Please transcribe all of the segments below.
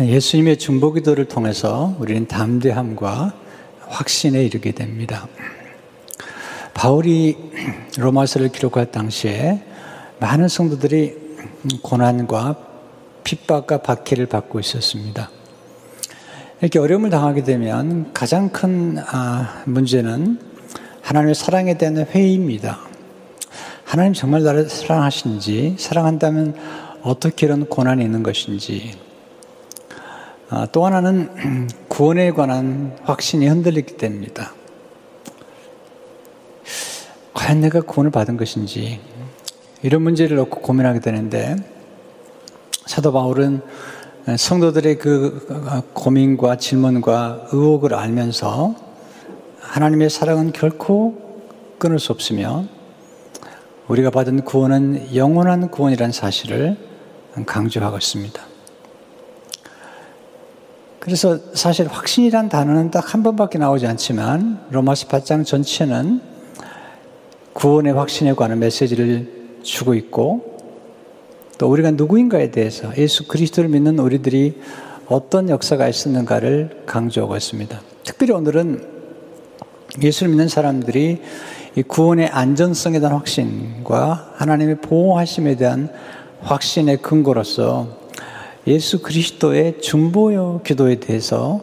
예수님의 중보기도를 통해서 우리는 담대함과 확신에 이르게 됩니다. 바울이 로마서를 기록할 당시에 많은 성도들이 고난과 핍박과 박해를 받고 있었습니다. 이렇게 어려움을 당하게 되면 가장 큰 아, 문제는 하나님의 사랑에 대한 회의입니다. 하나님 정말 나를 사랑하신지, 사랑한다면 어떻게 이런 고난이 있는 것인지, 아, 또 하나는 구원에 관한 확신이 흔들리게 됩니다. 과연 내가 구원을 받은 것인지 이런 문제를 놓고 고민하게 되는데 사도 바울은 성도들의 그 고민과 질문과 의혹을 알면서 하나님의 사랑은 결코 끊을 수 없으며 우리가 받은 구원은 영원한 구원이라는 사실을 강조하고 있습니다. 그래서 사실 확신이란 단어는 딱 한 번밖에 나오지 않지만 로마서 8장 전체는 구원의 확신에 관한 메시지를 주고 있고 또 우리가 누구인가에 대해서 예수 그리스도를 믿는 우리들이 어떤 역사가 있었는가를 강조하고 있습니다. 특별히 오늘은 예수를 믿는 사람들이 이 구원의 안전성에 대한 확신과 하나님의 보호하심에 대한 확신의 근거로서 예수 그리스도의 중보요 기도에 대해서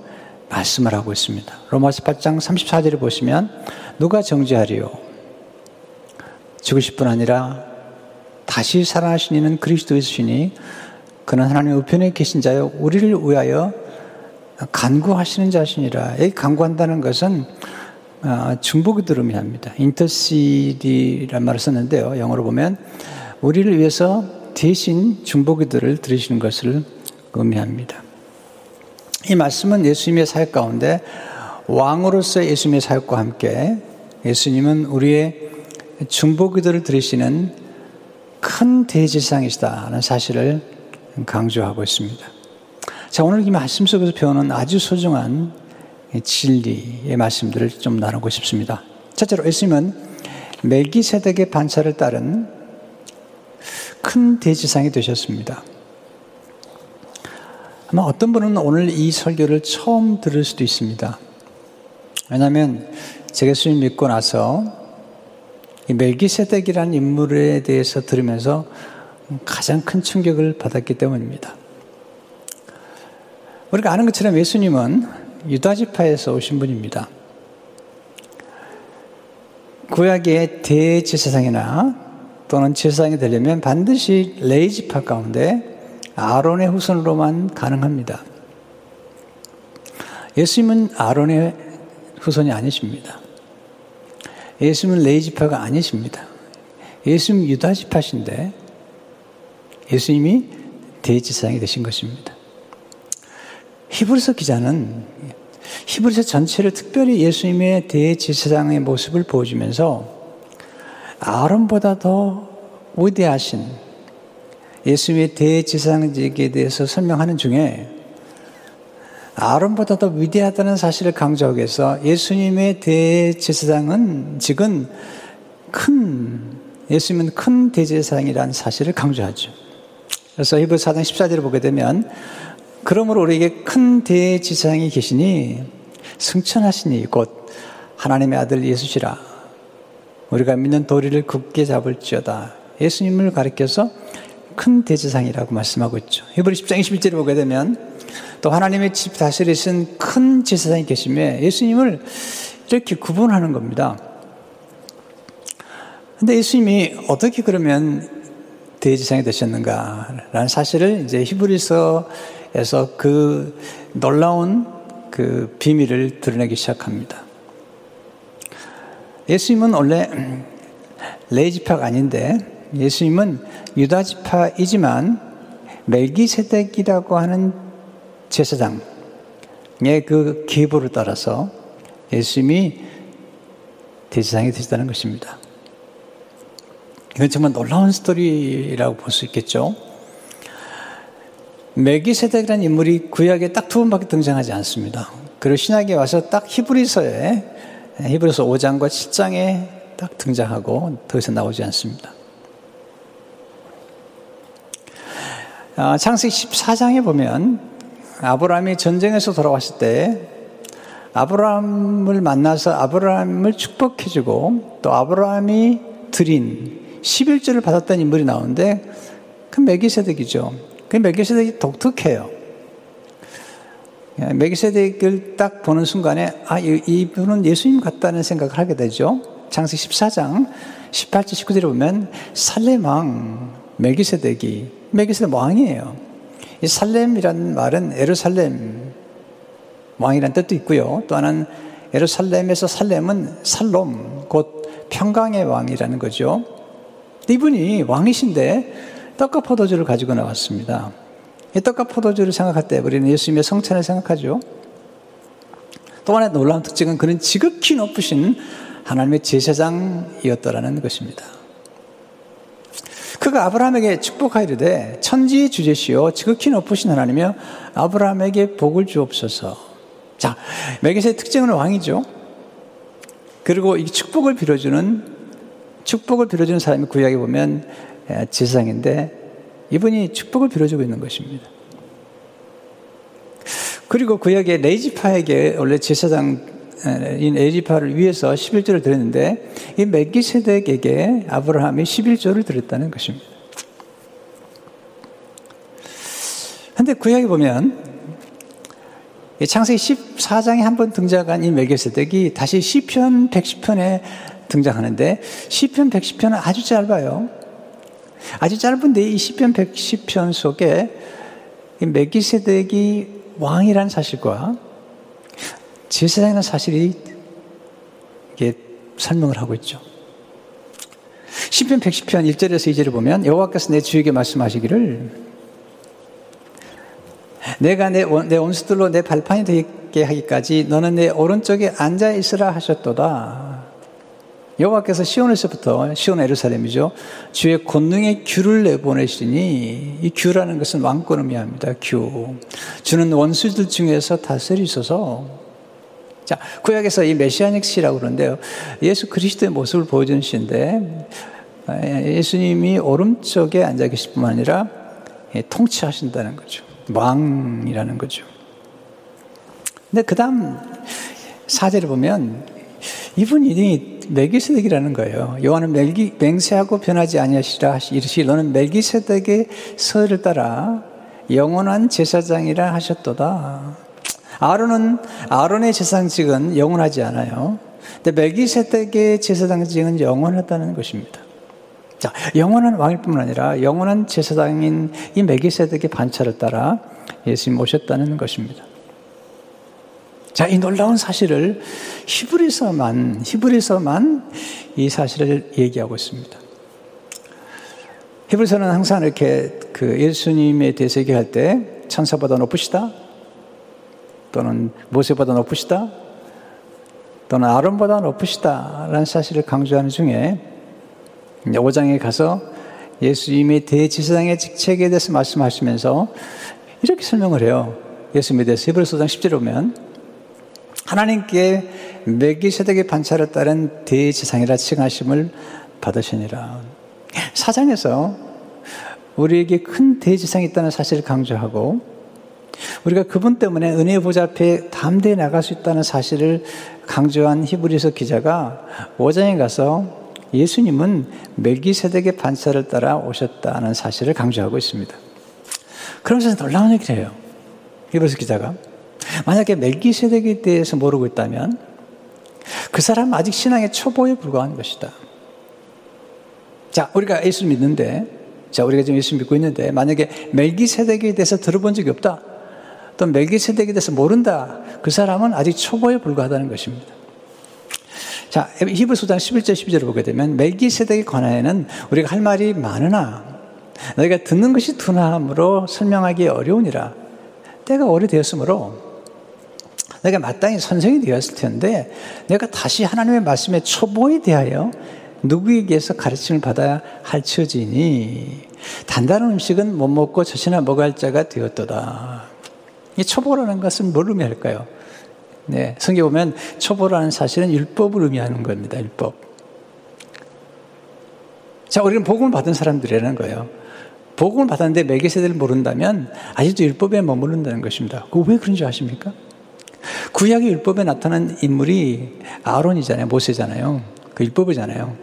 말씀을 하고 있습니다. 로마서 8장 34절을 보시면 누가 정죄하리요? 죽으실 뿐 아니라 다시 살아나신 이는 그리스도이시니 그는 하나님 우편에 계신 자요 우리를 위하여 간구하시는 자신이라. 여기 간구한다는 것은 아, 중보기도를 의미합니다. 인터시디란 말을 썼는데요. 영어로 보면 우리를 위해서 대신 중보기도를 들으시는 것을 의미합니다. 이 말씀은 예수님의 사역 가운데 왕으로서 예수님의 사역과 함께 예수님은 우리의 중보기도를 들으시는 큰 대지상이시다는 사실을 강조하고 있습니다. 자, 오늘 이 말씀 속에서 배우는 아주 소중한 진리의 말씀들을 좀 나누고 싶습니다. 첫째로 예수님은 멜기세덱의 반차를 따른 큰 대지상이 되셨습니다. 아마 어떤 분은 오늘 이 설교를 처음 들을 수도 있습니다. 왜냐하면 제가 예수님 믿고 나서 이 멜기세덱이라는 인물에 대해서 들으면서 가장 큰 충격을 받았기 때문입니다. 우리가 아는 것처럼 예수님은 유다지파에서 오신 분입니다. 구약의 대제사장이나 또는 제사장이 되려면 반드시 레이지파 가운데 아론의 후손으로만 가능합니다. 예수님은 아론의 후손이 아니십니다. 예수님은 레이지파가 아니십니다. 예수님 유다지파신데 예수님이 대지사장이 되신 것입니다. 히브리서 기자는 히브리서 전체를 특별히 예수님의 대지사장의 모습을 보여주면서 아론보다 더 위대하신 예수님의 대지상직에 대해서 설명하는 중에 아론보다 더 위대하다는 사실을 강조하기 위해서 예수님의 대제사장은 지금 큰 예수님은 큰 대제사장이라는 사실을 강조하죠. 그래서 히브 4장 14절을 보게 되면 그러므로 우리에게 큰 대제사장이 계시니 승천하시니 곧 하나님의 아들 예수시라 우리가 믿는 도리를 굳게 잡을지어다. 예수님을 가리켜서 큰 대제상이라고 말씀하고 있죠. 히브리 10장 21절을 보게 되면 또 하나님의 집 다스리신 큰 제사장이 계시며 예수님을 이렇게 구분하는 겁니다. 근데 예수님이 어떻게 그러면 대제사장이 되셨는가라는 사실을 이제 히브리서에서 그 놀라운 그 비밀을 드러내기 시작합니다. 예수님은 원래 레이지파가 아닌데 예수님은 유다지파이지만 멜기세덱이라고 하는 제사장의 그 계보를 따라서 예수님이 대제사장이 되셨다는 것입니다. 이건 정말 놀라운 스토리라고 볼 수 있겠죠. 멜기세덱이라는 인물이 구약에 딱 두 번밖에 등장하지 않습니다. 그리고 신약에 와서 딱 히브리서에 히브리서 5장과 7장에 딱 등장하고 더 이상 나오지 않습니다. 아, 창세기 14장에 보면 아브라함이 전쟁에서 돌아왔을 때 아브라함을 만나서 아브라함을 축복해주고 또 아브라함이 드린 11조를 받았던 인물이 나오는데 그 메기세덱이죠. 그 메기세덱이 독특해요. 메기세덱을 딱 보는 순간에 아 이분은 예수님 같다는 생각을 하게 되죠. 창세기 14장 18절 19절에 보면 살렘 왕 메기세덱이 메기세덱 왕이에요. 이 살렘이라는 말은 에르살렘 왕이라는 뜻도 있고요. 또 하나는 에르살렘에서 살렘은 살롬 곧 평강의 왕이라는 거죠. 이분이 왕이신데 떡과 포도주를 가지고 나왔습니다. 이 떡과 포도주를 생각할 때 우리는 예수님의 성찬을 생각하죠. 또 하나의 놀라운 특징은 그는 지극히 높으신 하나님의 제사장이었다라는 것입니다. 그가 아브라함에게 축복하이르되 천지의 주제시요 지극히 높으신 하나님이여 아브라함에게 복을 주옵소서. 자, 메기세의 특징은 왕이죠. 그리고 이 축복을 빌어주는 축복을 빌어주는 사람이 구약에 보면 제사장인데 이분이 축복을 빌어주고 있는 것입니다. 그리고 구약의 레이지파에게 원래 제사장 인 에지파를 위해서 11조를 드렸는데 이 멜기세덱에게 아브라함이 11조를 드렸다는 것입니다. 근데 구약에 보면 창세기 14장에 한 번 등장한 이 멜기세덱이 다시 시편 110편에 등장하는데 시편 110편은 아주 짧아요. 아주 짧은데 이 시편 110편 속에 이 멜기세덱이 왕이라는 사실과 제사장이라는 사실이 이게 설명을 하고 있죠. 시편 110편 1절에서 2절을 보면 여호와께서 내 주에게 말씀하시기를 내가 내, 내 온수들로 내 발판이 되게 하기까지 너는 내 오른쪽에 앉아 있으라 하셨도다. 여호와께서 시온에서부터 시온 에르살렘이죠. 주의 권능의 규를 내보내시니 이 규라는 것은 왕권을 의미합니다. 규. 주는 원수들 중에서 다스리소서 자, 구약에서 이 메시아닉 시라고 그러는데요. 예수 그리스도의 모습을 보여주는 시인데, 예수님이 오른쪽에 앉아 계실 뿐만 아니라 예, 통치하신다는 거죠. 왕이라는 거죠. 근데 그 다음 사제를 보면 이분이 멜기세덱이라는 거예요. 요한은 멜기, 맹세하고 변하지 아니하시라 이르시 너는 멜기세덱의 서를 따라 영원한 제사장이라 하셨도다. 아론은 아론의 제사장직은 영원하지 않아요. 근데 멜기세덱의 제사장직은 영원하다는 것입니다. 자, 영원한 왕일 뿐만 아니라 영원한 제사장인 이 멜기세덱의 반차를 따라 예수님 오셨다는 것입니다. 자, 이 놀라운 사실을 히브리서만 히브리서만 이 사실을 얘기하고 있습니다. 히브리서는 항상 이렇게 그 예수님에 대해서 얘기할 때 천사보다 높으시다, 또는 모세보다 높으시다 또는 아론보다 높으시다라는 사실을 강조하는 중에 5장에 가서 예수님의 대지사장의 직책에 대해서 말씀하시면서 이렇게 설명을 해요. 예수님에 대해서 히브리서장 10절에 보면 하나님께 메기세덱의 반차를 따른 대지상이라 칭하심을 받으시니라. 사장에서 우리에게 큰 대지상이 있다는 사실을 강조하고 우리가 그분 때문에 은혜의 보좌 앞에 담대히 나갈 수 있다는 사실을 강조한 히브리서 기자가 5장에 가서 예수님은 멜기세덱의 반사를 따라 오셨다는 사실을 강조하고 있습니다. 그러면서 놀라운 얘기를 해요. 히브리서 기자가. 만약에 멜기세덱에 대해서 모르고 있다면 그 사람은 아직 신앙의 초보에 불과한 것이다. 자, 우리가 예수 믿는데, 자, 우리가 지금 예수 믿고 있는데, 만약에 멜기세덱에 대해서 들어본 적이 없다. 또 멜기세덱에 대해서 모른다. 그 사람은 아직 초보에 불과하다는 것입니다. 자, 히브리서장 11절 12절을 보게 되면 멜기세덱에 관하여는 우리가 할 말이 많으나 너희가 듣는 것이 둔함으로 설명하기 어려우니라. 때가 오래되었으므로 내가 마땅히 선생이 되었을 텐데 내가 다시 하나님의 말씀에 초보에 대하여 누구에게서 가르침을 받아야 할 처지니 단단한 음식은 못 먹고 젖이나 먹을 자가 되었도다. 이 초보라는 것은 뭘 의미할까요? 네, 성경 보면 초보라는 사실은 율법을 의미하는 겁니다. 율법. 자, 우리는 복음을 받은 사람들이라는 거예요. 복음을 받았는데 멜기세덱을 모른다면 아직도 율법에 머무른다는 것입니다. 그 왜 그런 줄 아십니까? 구약의 율법에 나타난 인물이 아론이잖아요. 모세잖아요. 그 율법이잖아요.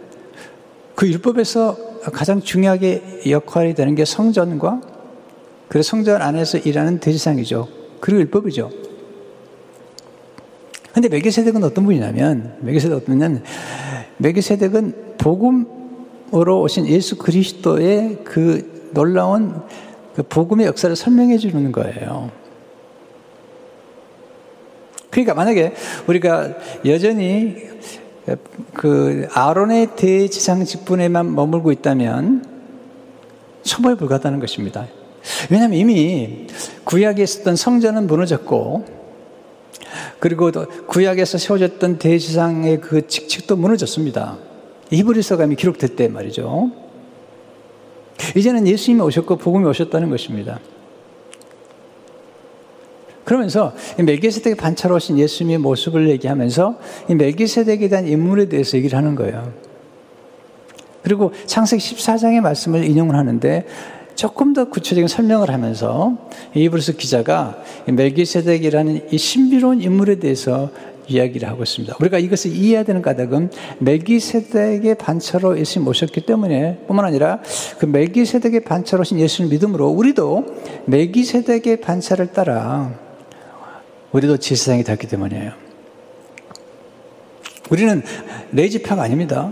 그 율법에서 가장 중요하게 역할이 되는 게 성전과 그 성전 안에서 일하는 대지상이죠. 그리고 율법이죠. 근데 메기세덱은 어떤 분이냐면 메기세덱 어떤 분이냐면 메기세덱은 복음으로 오신 예수 그리스도의 그 놀라운 그 복음의 역사를 설명해 주는 거예요. 그러니까 만약에 우리가 여전히 그 아론의 대지상 직분에만 머물고 있다면 처벌 불가하다는 것입니다. 왜냐하면 이미 구약에 있었던 성전은 무너졌고 그리고 구약에서 세워졌던 대지상의 그 직책도 무너졌습니다. 히브리서가 이미 기록됐대 말이죠. 이제는 예수님이 오셨고 복음이 오셨다는 것입니다. 그러면서 멜기세덱의 반차로 오신 예수님의 모습을 얘기하면서 이 멜기세덱에 대한 인물에 대해서 얘기를 하는 거예요. 그리고 창세기 14장의 말씀을 인용을 하는데 조금 더 구체적인 설명을 하면서 이브리스 기자가 멜기세덱이라는 이 신비로운 인물에 대해서 이야기를 하고 있습니다. 우리가 이것을 이해해야 되는 까닭은 멜기세덱의 반차로 예수님 오셨기 때문에 뿐만 아니라 그 멜기세덱의 반차로 오신 예수를 믿음으로 우리도 멜기세덱의 반차를 따라 우리도 제사장이 됐기 때문이에요. 우리는 레지파가 아닙니다.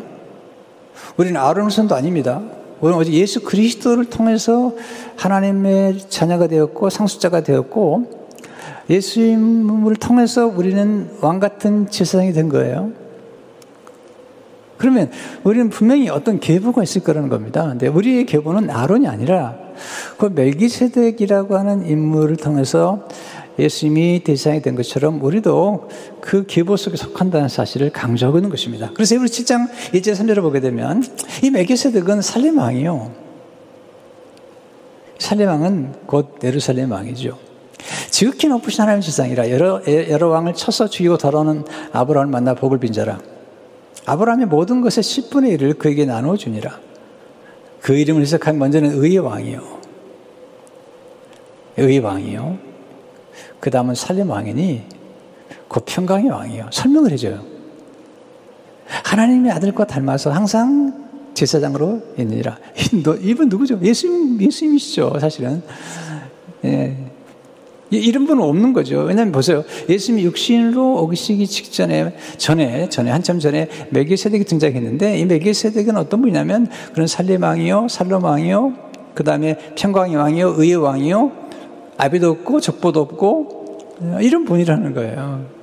우리는 아론선도 아닙니다. 우리는 오직 예수 그리스도를 통해서 하나님의 자녀가 되었고 상속자가 되었고 예수님을 통해서 우리는 왕 같은 제사장이 된 거예요. 그러면 우리는 분명히 어떤 계보가 있을 거라는 겁니다. 근데 우리의 계보는 아론이 아니라 그 멜기세덱이라고 하는 인물을 통해서 예수님이 대상이 된 것처럼 우리도 그 계보 속에 속한다는 사실을 강조하고 있는 것입니다. 그래서 이브리 7장 1절 3절을 보게 되면 이 멜기세덱은 살렘 왕이요. 살렘 왕은 곧 예루살렘 왕이죠. 지극히 높으신 하나님 세상이라 여러, 여러 왕을 쳐서 죽이고 돌아오는 아브라함을 만나 복을 빈 자라. 아브라함의 모든 것의 10분의 1을 그에게 나누어 주니라. 그 이름을 해석하면 먼저는 의의 왕이요. 의의 왕이요. 그 다음은 살림 왕이니 그 평강의 왕이요. 설명을 해줘요. 하나님의 아들과 닮아서 항상 제사장으로 있느니라. 이분 누구죠? 예수님, 예수님이시죠, 사실은. 예. 이런 분은 없는 거죠. 왜냐하면 보세요. 예수님이 육신으로 오시기 직전에, 전에, 전에, 한참 전에 메기세덱이 등장했는데 이 메기세덱은 어떤 분이냐면 그런 살림왕이요, 살롬왕이요, 그 다음에 평강의 왕이요, 의의 왕이요, 아비도 없고 적보도 없고 이런 분이라는 거예요.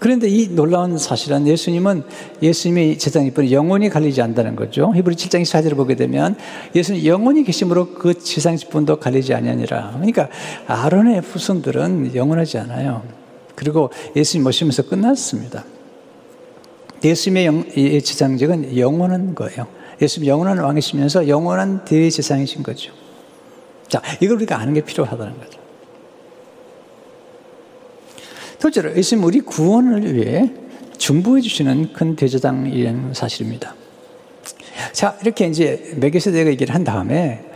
그런데 이 놀라운 사실은 예수님은 예수님의 재상일 뿐 영원히 갈리지 않는다는 거죠. 히브리 7장 24절을 보게 되면 예수님 영원히 계심으로 그 지상일 뿐도 갈리지 아니하니라. 그러니까 아론의 후손들은 영원하지 않아요. 그리고 예수님 모시면서 끝났습니다. 예수님의 영, 지상직은 영원한 거예요. 예수님 영원한 왕이시면서 영원한 대제사장이신 거죠. 자, 이걸 우리가 아는 게 필요하다는 거죠. 둘째로 예수님 우리 구원을 위해 중보해 주시는 큰 대제장이라는 사실입니다. 자, 이렇게 이제 메기세덱가 얘기를 한 다음에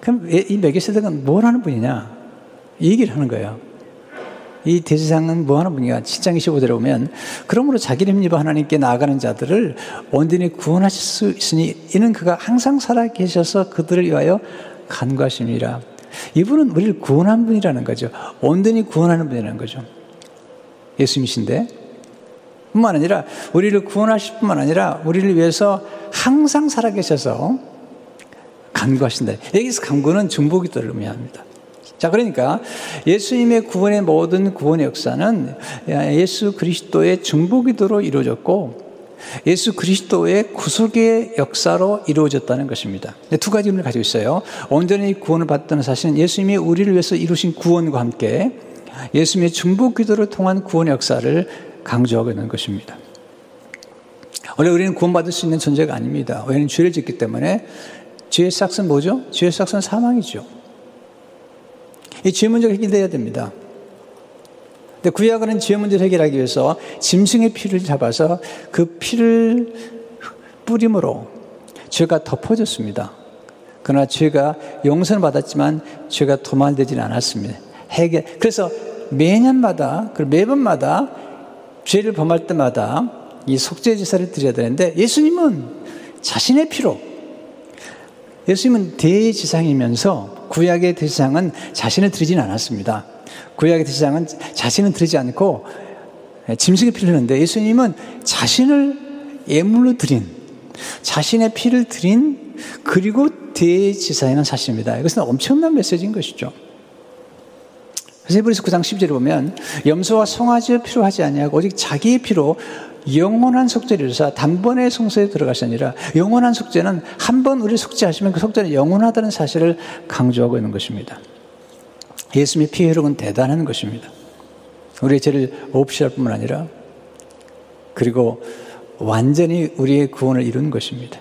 그럼 이 메기세덱은 뭘 하는 분이냐? 이 얘기를 하는 거예요. 이 대제사장은 뭐 하는 분이냐? 7장 25절에 보면 그러므로 자기 이름 입어 하나님께 나아가는 자들을 온전히 구원하실 수 있으니 이는 그가 항상 살아 계셔서 그들을 위하여 간과하심이라. 이분은 우리를 구원한 분이라는 거죠. 온전히 구원하는 분이라는 거죠. 예수님이신데 뿐만 아니라 우리를 구원하실 뿐만 아니라 우리를 위해서 항상 살아 계셔서 간구하신다. 여기서 간구는 중보기도를 의미합니다. 자, 그러니까 예수님의 구원의 모든 구원의 역사는 예수 그리스도의 중보기도로 이루어졌고 예수 그리스도의 구속의 역사로 이루어졌다는 것입니다. 두 가지 의미를 가지고 있어요. 온전히 구원을 받다는 사실은 예수님이 우리를 위해서 이루신 구원과 함께 예수님의 중보 기도를 통한 구원 역사를 강조하고 있는 것입니다. 원래 우리는 구원받을 수 있는 존재가 아닙니다. 왜냐하면 죄를 짓기 때문에 죄의 싹은 뭐죠? 죄의 싹은 사망이죠. 이 죄 문제가 해결돼야 됩니다. 근데 구약은 죄 문제를 해결하기 위해서 짐승의 피를 잡아서 그 피를 뿌림으로 죄가 덮어졌습니다. 그러나 죄가 용서를 받았지만 죄가 도말되지는 않았습니다. 해결. 그래서 매년마다, 매번마다 죄를 범할 때마다 이 속죄 제사를 드려야 되는데 예수님은 자신의 피로 예수님은 대지상이면서 구약의 대지상은 자신을 드리진 않았습니다. 구약의 대지상은 자신을 드리지 않고 짐승의 피를 흘렸는데 예수님은 자신을 예물로 드린 자신의 피를 드린 그리고 대지사에는 사실입니다. 이것은 엄청난 메시지인 것이죠. 히브리서 9장 10절에 보면 염소와 송아지의 피로 하지 아니하고 오직 자기의 피로 영원한 속죄를 이루사 단번에 성소에 들어가시니라 영원한 속죄는 한 번 우리 속죄하시면 그 속죄는 영원하다는 사실을 강조하고 있는 것입니다. 예수님의 피 흐름은 대단한 것입니다. 우리의 죄를 없이 할 뿐만 아니라 그리고 완전히 우리의 구원을 이룬 것입니다.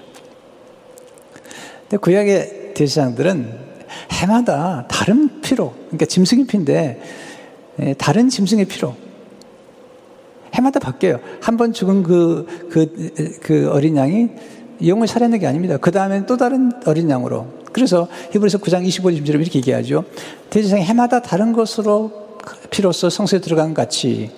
근데 구약의 대상들은 해마다 다른 피로, 그러니까 짐승의 피인데 예, 다른 짐승의 피로 해마다 바뀌어요. 한 번 죽은 그, 그, 그 어린 양이 영을 살해하는 게 아닙니다. 그 다음엔 또 다른 어린 양으로. 그래서 히브리서 9장 25절 20절에 이렇게 얘기하죠. 대지상이 해마다 다른 것으로 피로써 성소에 들어간 같이.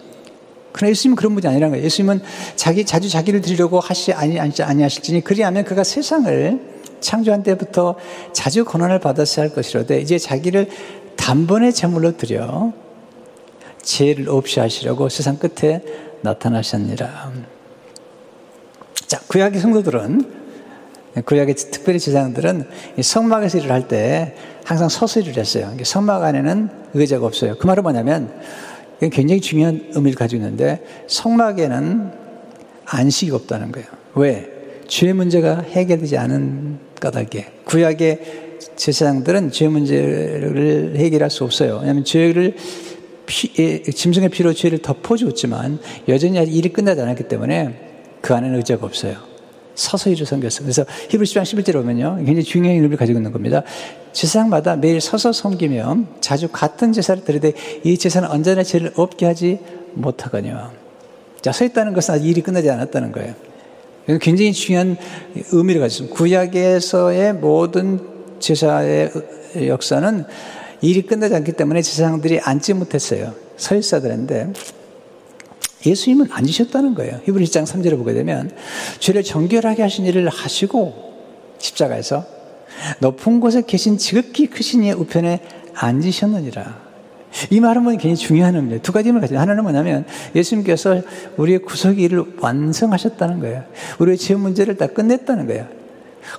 그러나 예수님은 그런 분이 아니라는 거예요. 예수님은 자기, 자주 자기를 드리려고 하시, 아니, 아니, 아니 하실지니 그리하면 그가 세상을 창조한 때부터 자주 고난을 받았어야 할 것이로되 이제 자기를 단번에 제물로 드려 죄를 없이 하시려고 세상 끝에 나타나셨니라. 자, 구약의 성도들은 구약의 특별히 제사장들은 성막에서 일을 할 때 항상 서서 일을 했어요. 성막 안에는 의자가 없어요. 그 말은 뭐냐면 굉장히 중요한 의미를 가지고 있는데 성막에는 안식이 없다는 거예요. 왜? 죄 문제가 해결되지 않은 까닭에 구약의 제사장들은 죄 문제를 해결할 수 없어요. 왜냐하면 죄를 피, 짐승의 피로 죄를 덮어주었지만 여전히 일이 끝나지 않았기 때문에 그 안에는 의자가 없어요. 서서 일을 섬겼어요. 그래서 히브리 10장 11절에 보면요. 굉장히 중요한 의미를 가지고 있는 겁니다. 제사장마다 매일 서서 섬기면 자주 같은 제사를 드리되 이 제사는 언제나 죄를 없게 하지 못하거든요. 자, 서 있다는 것은 아직 일이 끝나지 않았다는 거예요. 굉장히 중요한 의미를 가지고 있습니다. 구약에서의 모든 제사의 역사는 일이 끝나지 않기 때문에 제사장들이 앉지 못했어요. 서 있어야 되는데 예수님은 앉으셨다는 거예요. 히브리 1장 3절을 보게 되면 죄를 정결하게 하신 일을 하시고 십자가에서 높은 곳에 계신 지극히 크신 이의 우편에 앉으셨느니라. 이 말은 뭐 굉장히 중요한 의미예요. 두 가지 의미를 가지고 하나는 뭐냐면 예수님께서 우리의 구속일을 완성하셨다는 거예요. 우리의 죄 문제를 다 끝냈다는 거예요.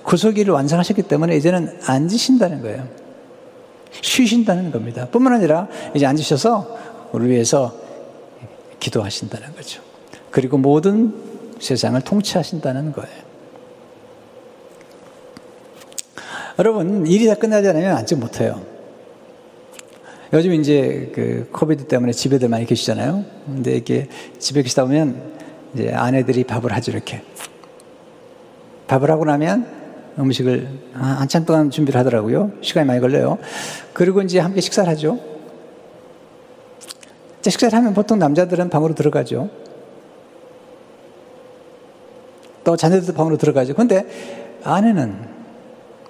구속일을 완성하셨기 때문에 이제는 앉으신다는 거예요. 쉬신다는 겁니다. 뿐만 아니라 이제 앉으셔서 우리 위해서 기도하신다는 거죠. 그리고 모든 세상을 통치하신다는 거예요. 여러분, 일이 다 끝나지 않으면 앉지 못해요. 요즘 이제 그 코비드 때문에 집에들 많이 계시잖아요. 근데 이렇게 집에 계시다 보면 이제 아내들이 밥을 하죠, 이렇게. 밥을 하고 나면 음식을 한참 동안 준비를 하더라고요. 시간이 많이 걸려요. 그리고 이제 함께 식사를 하죠. 식사를 하면 보통 남자들은 방으로 들어가죠. 또 자녀들도 방으로 들어가죠. 근데 아내는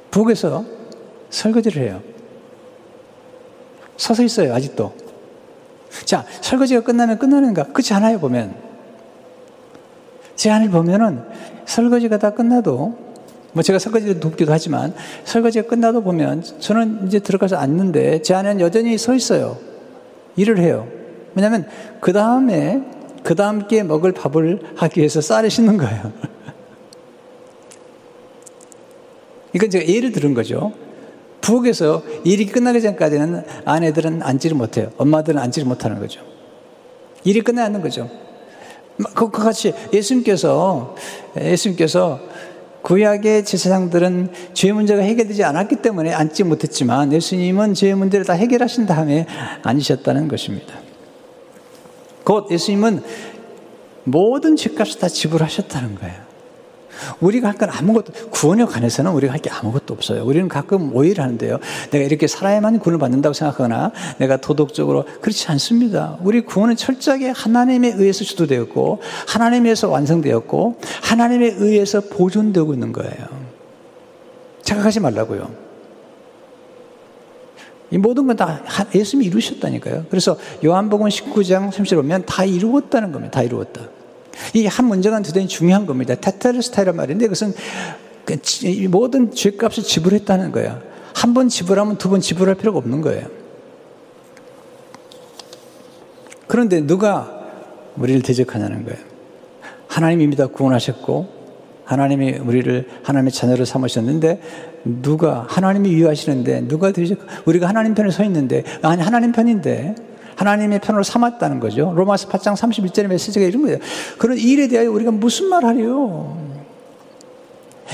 부엌에서 설거지를 해요. 서서 있어요, 아직도. 자, 설거지가 끝나면 끝나는가? 그렇지 않아요, 보면. 제 안을 보면은 설거지가 다 끝나도 뭐 제가 설거지를 돕기도 하지만 설거지가 끝나도 보면 저는 이제 들어가서 앉는데 제 안에는 여전히 서 있어요. 일을 해요. 왜냐하면 그 다음에 그 다음 께 먹을 밥을 하기 위해서 쌀을 씻는 거예요. 이건 제가 예를 들은 거죠. 부엌에서 일이 끝나기 전까지는 아내들은 앉지를 못해요. 엄마들은 앉지를 못하는 거죠. 일이 끝나야 하는 거죠. 그, 그 같이 예수님께서, 예수님께서 구약의 제사장들은 죄 문제가 해결되지 않았기 때문에 앉지 못했지만 예수님은 죄 문제를 다 해결하신 다음에 앉으셨다는 것입니다. 곧 예수님은 모든 죄값을 다 지불하셨다는 거예요. 우리가 할 건 아무것도, 구원에 관해서는 우리가 할 게 아무것도 없어요. 우리는 가끔 오해를 하는데요. 내가 이렇게 살아야만 구원을 받는다고 생각하거나 내가 도덕적으로 그렇지 않습니다. 우리 구원은 철저하게 하나님에 의해서 주도되었고, 하나님에 의해서 완성되었고, 하나님에 의해서 보존되고 있는 거예요. 착각하지 말라고요. 이 모든 건 다 예수님이 이루셨다니까요. 그래서 요한복음 19장 30절 보면 다 이루었다는 겁니다. 다 이루었다. 이 한 문제가 대단히 중요한 겁니다. 테테르스타이란 말인데 그것은 그 모든 죄값을 지불했다는 거예요. 한 번 지불하면 두 번 지불할 필요가 없는 거예요. 그런데 누가 우리를 대적하냐는 거예요. 하나님이 이미 다 구원하셨고 하나님이 우리를 하나님의 자녀로 삼으셨는데 누가 하나님이 위하시는데 누가 대적 우리가 하나님 편에 서 있는데 아니 하나님 편인데 하나님의 편으로 삼았다는 거죠. 로마서 8장 31절의 메시지가 이런 거예요. 그런 일에 대하여 우리가 무슨 말 하려?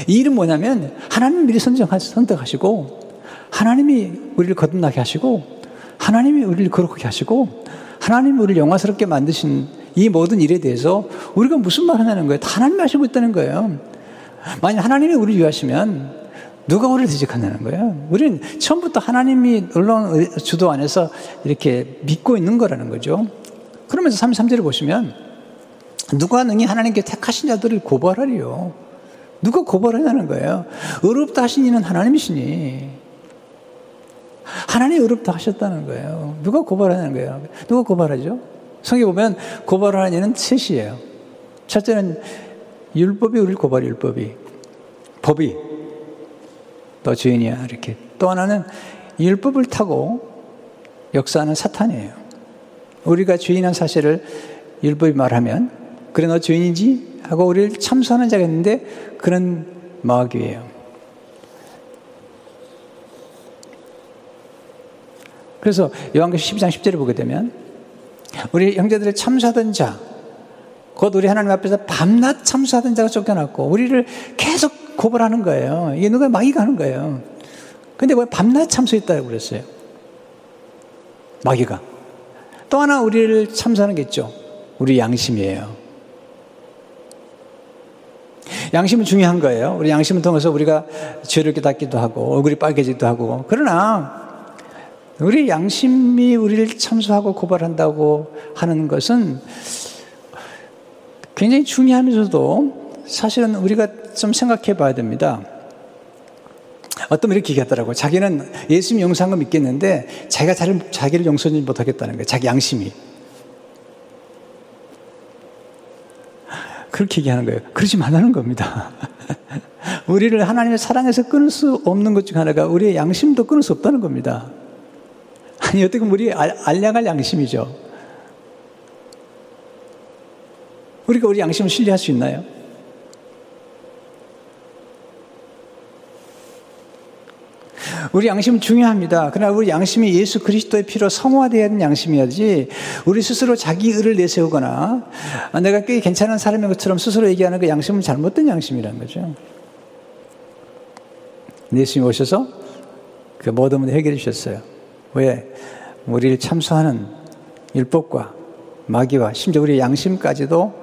이 일은 뭐냐면 하나님 미리 선택하시고 하나님이 우리를 거듭나게 하시고 하나님이 우리를 거룩하게 하시고 하나님이 우리를 영화스럽게 만드신 이 모든 일에 대해서 우리가 무슨 말 하냐는 거예요. 다 하나님이 하시고 있다는 거예요. 만약 하나님이 우리를 위하시면 누가 우리를 대적하냐는 거예요. 우리는 처음부터 하나님이 물론 주도 안에서 이렇게 믿고 있는 거라는 거죠. 그러면서 33절을 보시면 누가 능히 하나님께 택하신 자들을 고발하리요. 누가 고발하냐는 거예요. 의롭다 하신 이는 하나님이시니. 하나님이 의롭다 하셨다는 거예요. 누가 고발하냐는 거예요. 누가 고발하죠? 성경 보면 고발하는 이는 셋이에요. 첫째는 율법이 우리를 고발 율법이. 법이. 너 죄인이야. 이렇게. 또 하나는 율법을 타고 역사하는 사탄이에요. 우리가 죄인한 사실을 율법이 말하면 그래 너 죄인이지? 하고 우리를 참수하는 자가 있는데 그런 마귀예요. 그래서 요한계시 12장 10절을 보게 되면 우리 형제들의 참수하던 자, 곧 우리 하나님 앞에서 밤낮 참수하던 자가 쫓겨났고 우리를 계속 고발하는 거예요. 이게 누가 마귀가 하는 거예요. 근데 왜 밤낮 참수했다고 그랬어요? 마귀가. 또 하나 우리를 참수하는 게 있죠. 우리 양심이에요. 양심은 중요한 거예요. 우리 양심을 통해서 우리가 죄를 깨닫기도 하고 얼굴이 빨개지기도 하고 그러나 우리 양심이 우리를 참수하고 고발한다고 하는 것은 굉장히 중요하면서도 사실은 우리가 좀 생각해 봐야 됩니다. 어떤 분이 이렇게 얘기하더라고요. 자기는 예수님 용서한 거 믿겠는데 자기가 자를, 자기를 용서하지 못하겠다는 거예요. 자기 양심이. 그렇게 얘기하는 거예요. 그러지 말라는 겁니다. 우리를 하나님의 사랑에서 끊을 수 없는 것 중 하나가 우리의 양심도 끊을 수 없다는 겁니다. 아니, 어떻게 우리 알량할 양심이죠. 우리가 우리 양심을 신뢰할 수 있나요? 우리 양심은 중요합니다. 그러나 우리 양심이 예수 그리스도의 피로 성화되어야 하는 양심이야지 우리 스스로 자기 의를 내세우거나 내가 꽤 괜찮은 사람인 것처럼 스스로 얘기하는 그 양심은 잘못된 양심이라는 거죠. 예수님 오셔서 그 모든 문제 해결해 주셨어요. 왜? 우리를 참수하는 율법과 마귀와 심지어 우리 양심까지도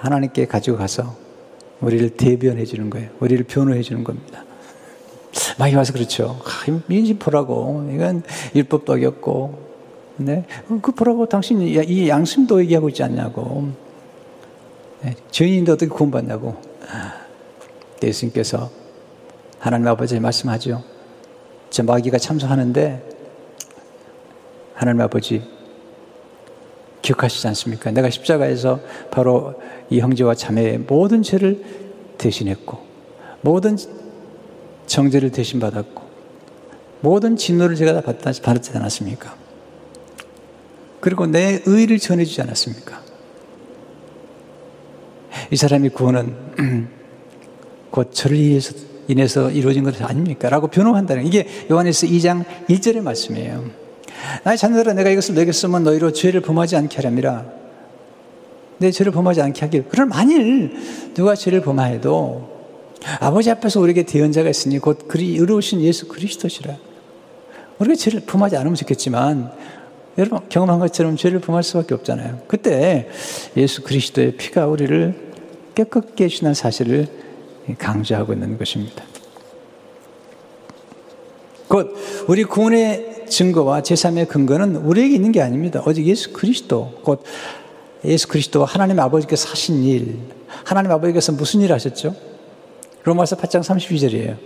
하나님께 가지고 가서 우리를 대변해 주는 거예요. 우리를 변호해 주는 겁니다. 많이 와서 그렇죠. 아, 민지 보라고. 이건 율법도 어겼고. 네. 그 보라고 당신 이 양심도 얘기하고 있지 않냐고. 네. 죄인인데 어떻게 구원받냐고. 예수님께서 하나님 아버지 말씀하죠. 저 마귀가 참석하는데 하나님 아버지 기억하시지 않습니까? 내가 십자가에서 바로 이 형제와 자매의 모든 죄를 대신했고 모든 정죄를 대신 받았고 모든 진노를 제가 다 받았지 않았습니까? 그리고 내 의를 전해주지 않았습니까? 이 사람의 구원은 곧 저를 인해서, 인해서 이루어진 것 아닙니까? 라고 변호한다는 이게 요한에서 2장 1절의 말씀이에요. 나의 자녀들아 내가 이것을 너에게 쓰면 너희로 죄를 범하지 않게 하렵니다. 내 죄를 범하지 않게 하길. 그럼 만일 누가 죄를 범하여도 아버지 앞에서 우리에게 대언자가 있으니 곧 그리 의로우신 예수 그리스도시라. 우리가 죄를 범하지 않으면 좋겠지만 여러분 경험한 것처럼 죄를 범할 수밖에 없잖아요. 그때 예수 그리스도의 피가 우리를 깨끗게 해주는 사실을 강조하고 있는 것입니다. 곧 우리 구원의 증거와 제3의 근거는 우리에게 있는 게 아닙니다. 오직 예수 그리스도, 곧 예수 그리스도 하나님 아버지께서 하신 일, 하나님 아버지께서 무슨 일 하셨죠? 로마서 8장 32절이에요.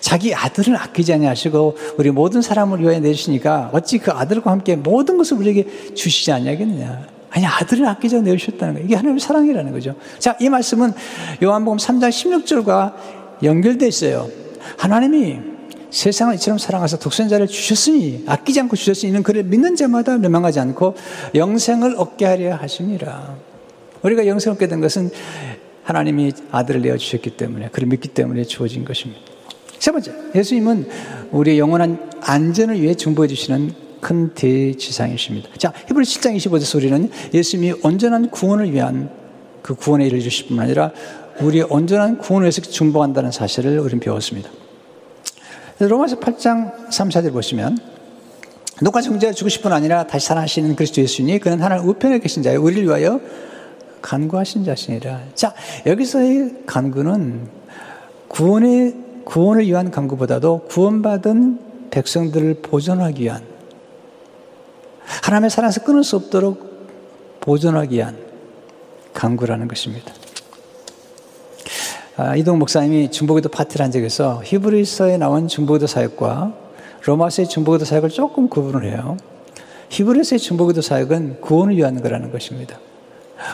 자기 아들을 아끼지 아니하시고 우리 모든 사람을 위하여 내주시니까 어찌 그 아들과 함께 모든 것을 우리에게 주시지 아니하겠느냐. 아니 아들을 아끼자 내주셨다는 거예요. 이게 하나님의 사랑이라는 거죠. 자, 이 말씀은 요한복음 3장 16절과 연결되어 있어요. 하나님이 세상을 이처럼 사랑하사 독생자를 주셨으니 아끼지 않고 주셨으니 이는 그를 믿는 자마다 멸망하지 않고 영생을 얻게 하려 하십니다. 우리가 영생을 얻게 된 것은 하나님이 아들을 내어 주셨기 때문에 그를 믿기 때문에 주어진 것입니다. 세 번째, 예수님은 우리의 영원한 안전을 위해 중보해 주시는 큰 대지상이십니다. 자, 히브리 7장 25절 우리는 예수님이 온전한 구원을 위한 그 구원에 이르 주실 뿐만 아니라 우리의 온전한 구원을 위해서 중보한다는 사실을 우리는 배웠습니다. 로마서 8장 3, 4절 보시면 누가 정죄가 죽으실 뿐 아니라 다시 살아나시는 그리스도 예수니 그는 하나님 우편에 계신 자요 우리를 위하여 간구하신 자신이라. 자, 여기서의 간구는 구원의 구원을 위한 간구보다도 구원받은 백성들을 보존하기 위한 하나님의 사랑에서 끊을 수 없도록 보존하기 위한 간구라는 것입니다. 아, 이동 목사님이 중보기도 파티를 한 적에서 히브리서에 나온 중보기도 사역과 로마서의 중보기도 사역을 조금 구분을 해요. 히브리서의 중보기도 사역은 구원을 위한 거라는 것입니다.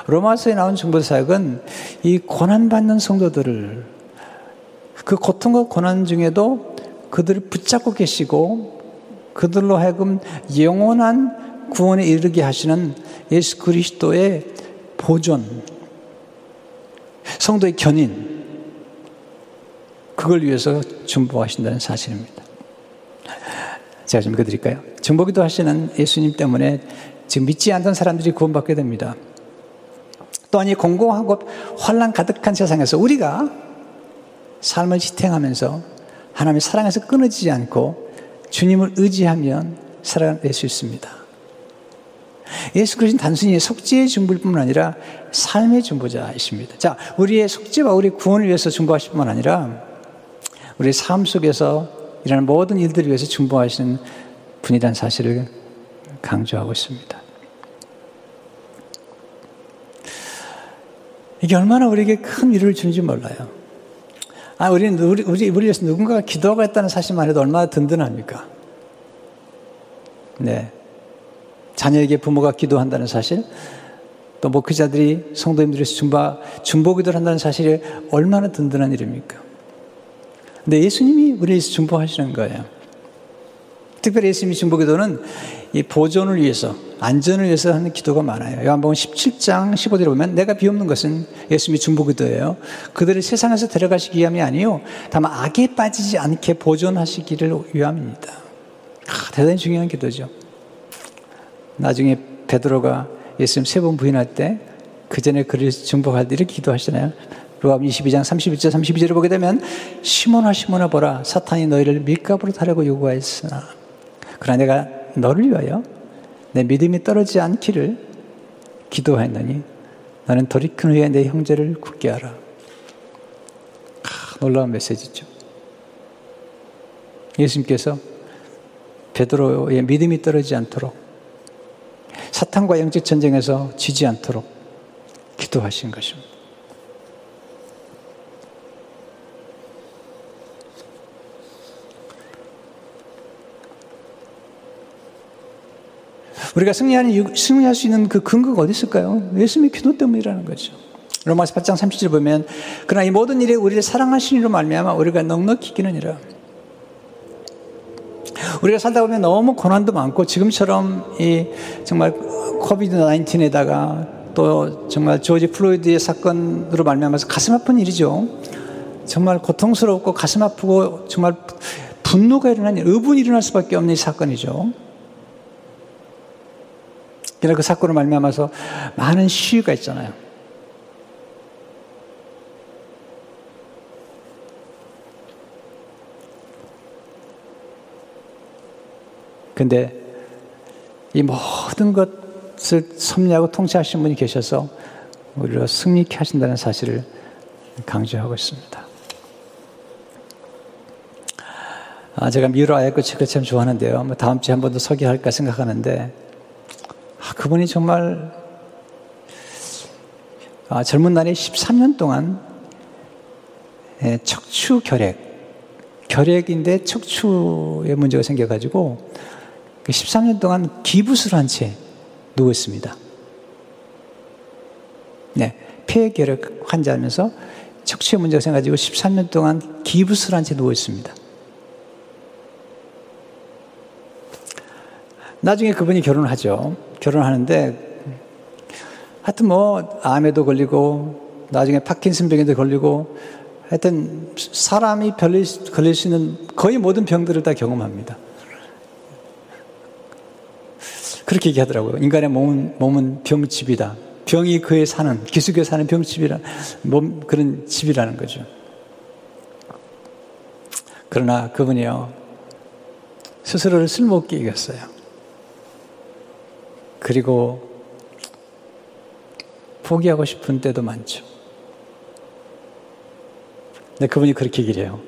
로마서에 나온 중보기도 사역은 이 고난받는 성도들을 그 고통과 고난 중에도 그들을 붙잡고 계시고 그들로 하여금 영원한 구원에 이르게 하시는 예수 그리스도의 보존, 성도의 견인, 그걸 위해서 중보하신다는 사실입니다. 제가 좀 읽어드릴까요? 중보기도 하시는 예수님 때문에 지금 믿지 않던 사람들이 구원받게 됩니다. 또한 이 공공하고 환란 가득한 세상에서 우리가 삶을 지탱하면서 하나님의 사랑에서 끊어지지 않고 주님을 의지하면 살아낼 수 있습니다. 예수 그리스도는 단순히 속죄의 중보일 뿐만 아니라 삶의 중보자이십니다. 자, 우리의 속죄와 우리 구원을 위해서 중보하실 뿐만 아니라 우리 삶 속에서 일하는 모든 일들을 위해서 중보하시는 분이라는 사실을 강조하고 있습니다. 이게 얼마나 우리에게 큰 위로를 주는지 몰라요. 아, 우리는, 우리, 우리, 우리 위해서 누군가가 기도하고 했다는 사실만 해도 얼마나 든든합니까? 네. 자녀에게 부모가 기도한다는 사실, 또 목회자들이 성도님들에서 중보, 중보 기도를 한다는 사실이 얼마나 든든한 일입니까? 근데 예수님이 우리를 위해서 중보하시는 거예요. 특별히 예수님이 중보 기도는 이 보존을 위해서, 안전을 위해서 하는 기도가 많아요. 요한복음 17장 15절에 보면 내가 비옵는 것은 예수님이 중보 기도예요. 그들을 세상에서 데려가시기 위함이 아니요 다만 악에 빠지지 않게 보존하시기를 위함입니다. 아, 대단히 중요한 기도죠. 나중에 베드로가 예수님 세 번 부인할 때 그 전에 그를 중보할 때 이렇게 기도하시나요? 요한복음 22장 31절 32절을 보게 되면 시몬아 시몬아 보라 사탄이 너희를 밀가부로 타려고 요구하였으나 그러나 내가 너를 위하여 내 믿음이 떨어지지 않기를 기도하였느니 나는 돌이킨 후에 내 형제를 굳게 하라. 아, 놀라운 메시지죠. 예수님께서 베드로의 믿음이 떨어지지 않도록 사탄과 영적 전쟁에서 지지 않도록 기도하신 것입니다. 우리가 승리하는, 승리할 수 있는 그 근거가 어디 있을까요? 예수님의 기도 때문이라는 거죠. 로마서 8장 30절 보면 그러나 이 모든 일에 우리를 사랑하신 이로 말미암아 우리가 넉넉히 이기느니라. 우리가 살다 보면 너무 고난도 많고 지금처럼 이 정말 COVID 19에다가 또 정말 조지 플로이드의 사건으로 말미암아서 가슴 아픈 일이죠. 정말 고통스럽고 가슴 아프고 정말 분노가 일어나는 의분이 일어날 수밖에 없는 사건이죠. 그러나 그 사건을 말미암아서 많은 시위가 있잖아요. 근데 이 모든 것을 섭리하고 통치하신 분이 계셔서 우리를 승리케 하신다는 사실을 강조하고 있습니다. 아, 제가 미로 아야코 책을 참 좋아하는데요. 뭐 다음 주에 한 번 더 소개할까 생각하는데 아, 그분이 정말 아, 젊은 날에 13년 동안 예, 척추 결핵, 결핵인데 척추에 문제가 생겨가지고 13년 그 동안 기부술 한 채 누웠습니다. 네, 폐결핵 환자면서 척추에 문제가 생겨가지고 13년 동안 기부술 한 채 누웠습니다. 나중에 그분이 결혼을 하죠. 결혼하는데 하여튼 뭐 암에도 걸리고 나중에 파킨슨병에도 걸리고 하여튼 사람이 걸릴, 걸릴 수 있는 거의 모든 병들을 다 경험합니다. 그렇게 얘기하더라고요. 인간의 몸은, 몸은 병집이다. 병이 그에 사는, 기숙에 사는 병집이라, 몸, 그런 집이라는 거죠. 그러나 그분이요, 스스로를 쓸모없게 이겼어요. 그리고 포기하고 싶은 때도 많죠. 근데 그분이 그렇게 얘기를 해요.